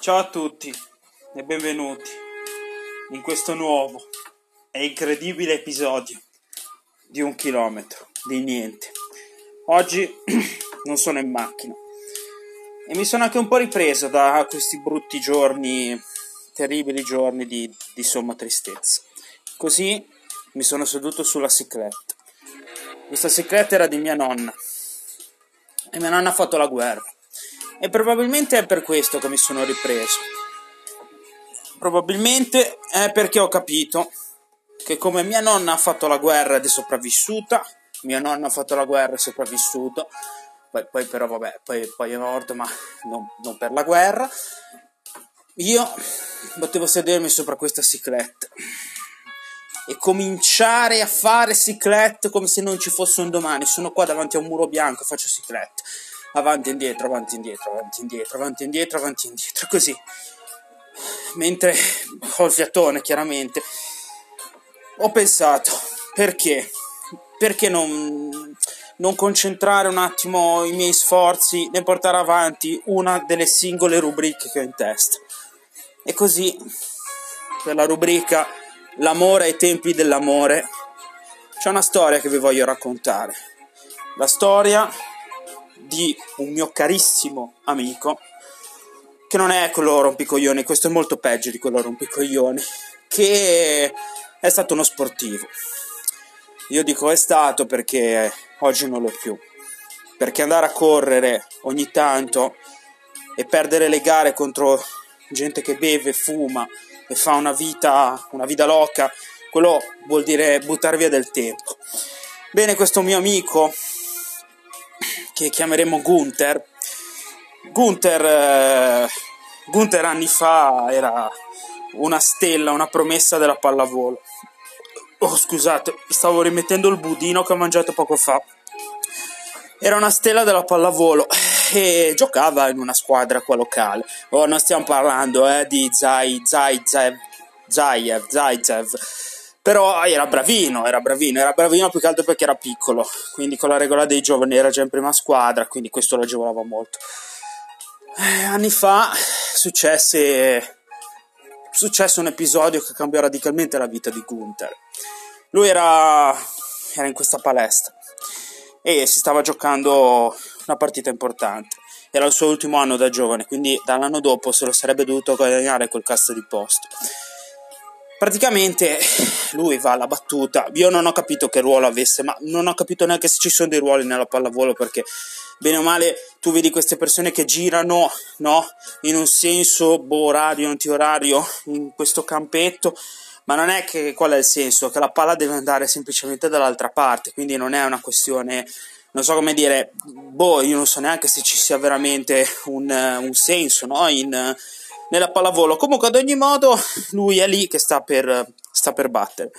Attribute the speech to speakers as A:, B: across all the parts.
A: Ciao a tutti e benvenuti in questo nuovo e incredibile episodio di un chilometro di niente. Oggi non sono in macchina e mi sono anche un po' ripreso da questi brutti giorni, terribili giorni di, di somma tristezza. Così mi sono seduto sulla cicletta. Questa cicletta era di mia nonna e mia nonna ha fatto la guerra e probabilmente è per questo che mi sono ripreso. Probabilmente è perché ho capito che come mia nonna ha fatto la guerra ed è sopravvissuta, mio nonno ha fatto la guerra e è sopravvissuto, poi, poi però vabbè, poi, poi, è morto ma non, non per la guerra, io potevo sedermi sopra questa cicletta e cominciare a fare ciclette come se non ci fosse un domani. Sono qua davanti a un muro bianco e faccio ciclette avanti e indietro, avanti e indietro, avanti e indietro, avanti e indietro, avanti e indietro, così. Mentre ho il fiatone, chiaramente, ho pensato, perché? Perché non, non concentrare un attimo i miei sforzi nel portare avanti una delle singole rubriche che ho in testa? E così, per la rubrica L'amore ai tempi dell'amore, c'è una storia che vi voglio raccontare. La storia di un mio carissimo amico, che non è quello rompicoglioni, questo è molto peggio di quello rompicoglioni, che è stato uno sportivo. Io dico è stato perché oggi non è più. Perché andare a correre ogni tanto e perdere le gare contro gente che beve, fuma e fa una vita, una vita loca, quello vuol dire buttare via del tempo. Bene, questo mio amico che chiameremo Gunther. Gunther, eh, Gunther anni fa era una stella, una promessa della pallavolo. Oh, scusate, stavo rimettendo il budino che ho mangiato poco fa. Era una stella della pallavolo e giocava in una squadra qua locale. Oh, non stiamo parlando eh, di Zai, Zai, Zai, Zayev, Zaitsev però era bravino, era bravino, era bravino più che altro perché era piccolo, quindi con la regola dei giovani era già in prima squadra, quindi questo lo agevolava molto. Eh, anni fa successe, successe un episodio che cambiò radicalmente la vita di Gunther. Lui era, era in questa palestra e si stava giocando una partita importante. Era il suo ultimo anno da giovane, quindi dall'anno dopo se lo sarebbe dovuto guadagnare quel cazzo di posto. Praticamente lui va alla battuta. Io non ho capito che ruolo avesse, ma non ho capito neanche se ci sono dei ruoli nella pallavolo perché bene o male tu vedi queste persone che girano no? in un senso boh, orario, antiorario in questo campetto. Ma non è che qual è il senso? Che la palla deve andare semplicemente dall'altra parte, quindi non è una questione non so come dire, boh, io non so neanche se ci sia veramente un, un senso no? in, nella pallavolo. Comunque, ad ogni modo, lui è lì che sta per, sta per battere.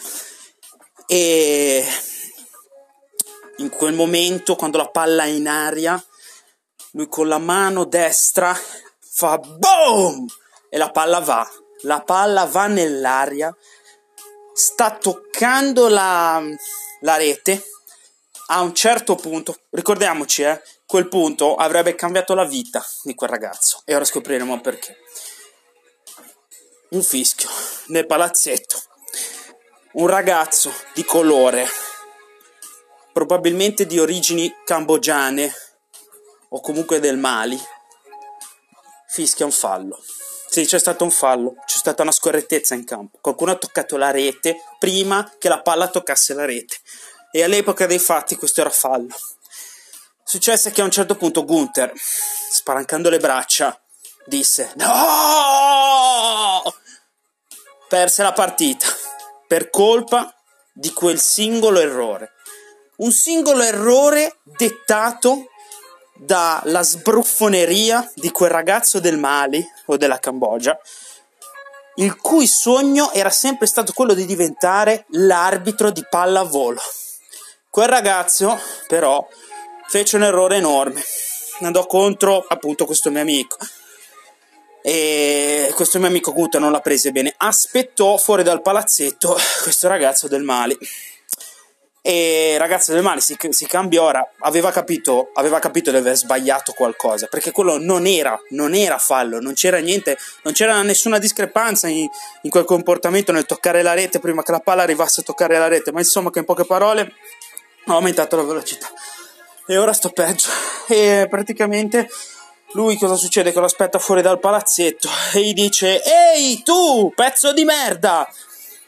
A: E in quel momento, quando la palla è in aria, lui con la mano destra fa boom! E la palla va. La palla va nell'aria, sta toccando la, la rete. A un certo punto, ricordiamoci, eh, quel punto avrebbe cambiato la vita di quel ragazzo. E ora scopriremo perché un fischio nel palazzetto. Un ragazzo di colore, probabilmente di origini cambogiane o comunque del Mali, fischia un fallo. Sì, c'è stato un fallo, c'è stata una scorrettezza in campo. Qualcuno ha toccato la rete prima che la palla toccasse la rete. E all'epoca dei fatti questo era fallo. Successe che a un certo punto Gunther, spalancando le braccia, disse no perse la partita per colpa di quel singolo errore un singolo errore dettato dalla sbruffoneria di quel ragazzo del Mali o della Cambogia il cui sogno era sempre stato quello di diventare l'arbitro di pallavolo. Quel ragazzo, però, fece un errore enorme. Andò contro appunto questo mio amico e questo mio amico Guta non l'ha presa bene. Aspettò fuori dal palazzetto questo ragazzo del Mali. E ragazzo del male si, si cambiò, ora aveva capito, aveva capito di aver sbagliato qualcosa, perché quello non era, non era fallo, non c'era niente, non c'era nessuna discrepanza in, in quel comportamento nel toccare la rete prima che la palla arrivasse a toccare la rete, ma insomma che in poche parole ho aumentato la velocità e ora sto peggio e praticamente lui cosa succede? Che lo aspetta fuori dal palazzetto e gli dice ehi tu pezzo di merda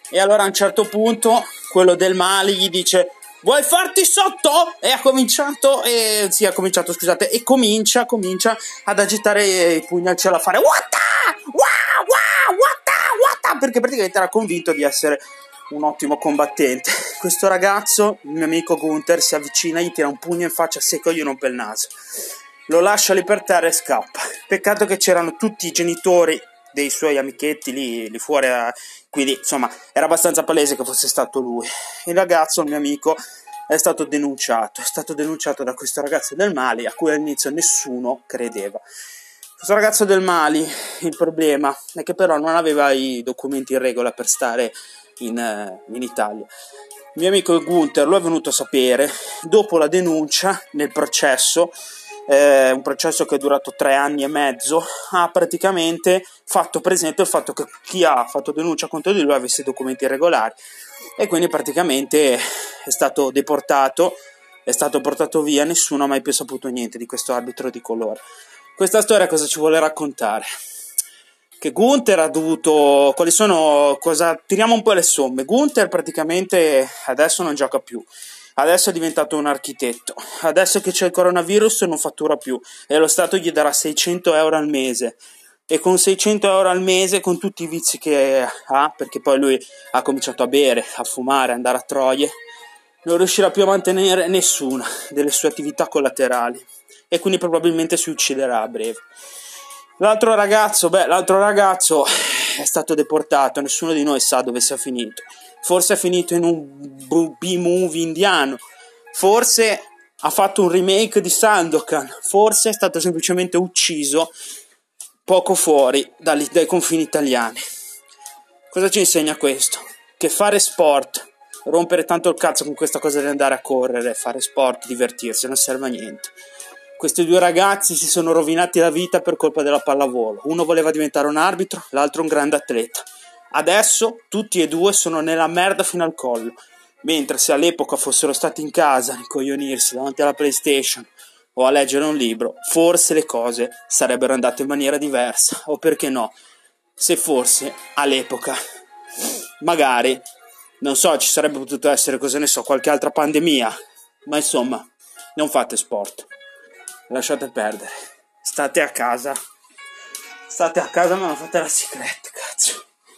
A: e allora a un certo punto quello del male gli dice vuoi farti sotto? E ha cominciato, e, sì, ha cominciato, scusate, e comincia, comincia ad agitare i pugni al cielo a fare Watta! Wow, wow, watta, watta! Perché praticamente era convinto di essere un ottimo combattente. Questo ragazzo, il mio amico Gunther, si avvicina, gli tira un pugno in faccia secco e gli rompe il naso. Lo lascia lì per terra e scappa. Peccato che c'erano tutti i genitori dei suoi amichetti lì, lì fuori, eh, quindi insomma era abbastanza palese che fosse stato lui. Il ragazzo, il mio amico, è stato denunciato, è stato denunciato da questo ragazzo del Mali a cui all'inizio nessuno credeva. Questo ragazzo del Mali, il problema è che però non aveva i documenti in regola per stare in, eh, in Italia. Il mio amico Gunther lo è venuto a sapere dopo la denuncia nel processo eh, un processo che è durato tre anni e mezzo, ha praticamente fatto presente il fatto che chi ha fatto denuncia contro di lui avesse documenti irregolari e quindi praticamente è stato deportato, è stato portato via, nessuno ha mai più saputo niente di questo arbitro di colore. Questa storia cosa ci vuole raccontare? Che Gunther ha dovuto. Quali sono. Cosa, tiriamo un po' le somme. Gunther praticamente adesso non gioca più Adesso è diventato un architetto. Adesso che c'è il coronavirus non fattura più e lo Stato gli darà 600 euro al mese. E con 600 euro al mese, con tutti i vizi che ha, perché poi lui ha cominciato a bere, a fumare, andare a troie, non riuscirà più a mantenere nessuna delle sue attività collaterali e quindi probabilmente si ucciderà a breve. L'altro ragazzo, beh, l'altro ragazzo è stato deportato, nessuno di noi sa dove sia finito forse è finito in un B-movie indiano, forse ha fatto un remake di Sandokan, forse è stato semplicemente ucciso poco fuori dai, dai confini italiani. Cosa ci insegna questo? Che fare sport, rompere tanto il cazzo con questa cosa di andare a correre, fare sport, divertirsi, non serve a niente. Questi due ragazzi si sono rovinati la vita per colpa della pallavolo. Uno voleva diventare un arbitro, l'altro un grande atleta. Adesso tutti e due sono nella merda fino al collo, mentre se all'epoca fossero stati in casa a incoglionirsi davanti alla PlayStation o a leggere un libro, forse le cose sarebbero andate in maniera diversa, o perché no, se forse all'epoca. Magari non so, ci sarebbe potuto essere, cosa ne so, qualche altra pandemia, ma insomma, non fate sport, lasciate perdere, state a casa, state a casa ma non fate la secret, cazzo.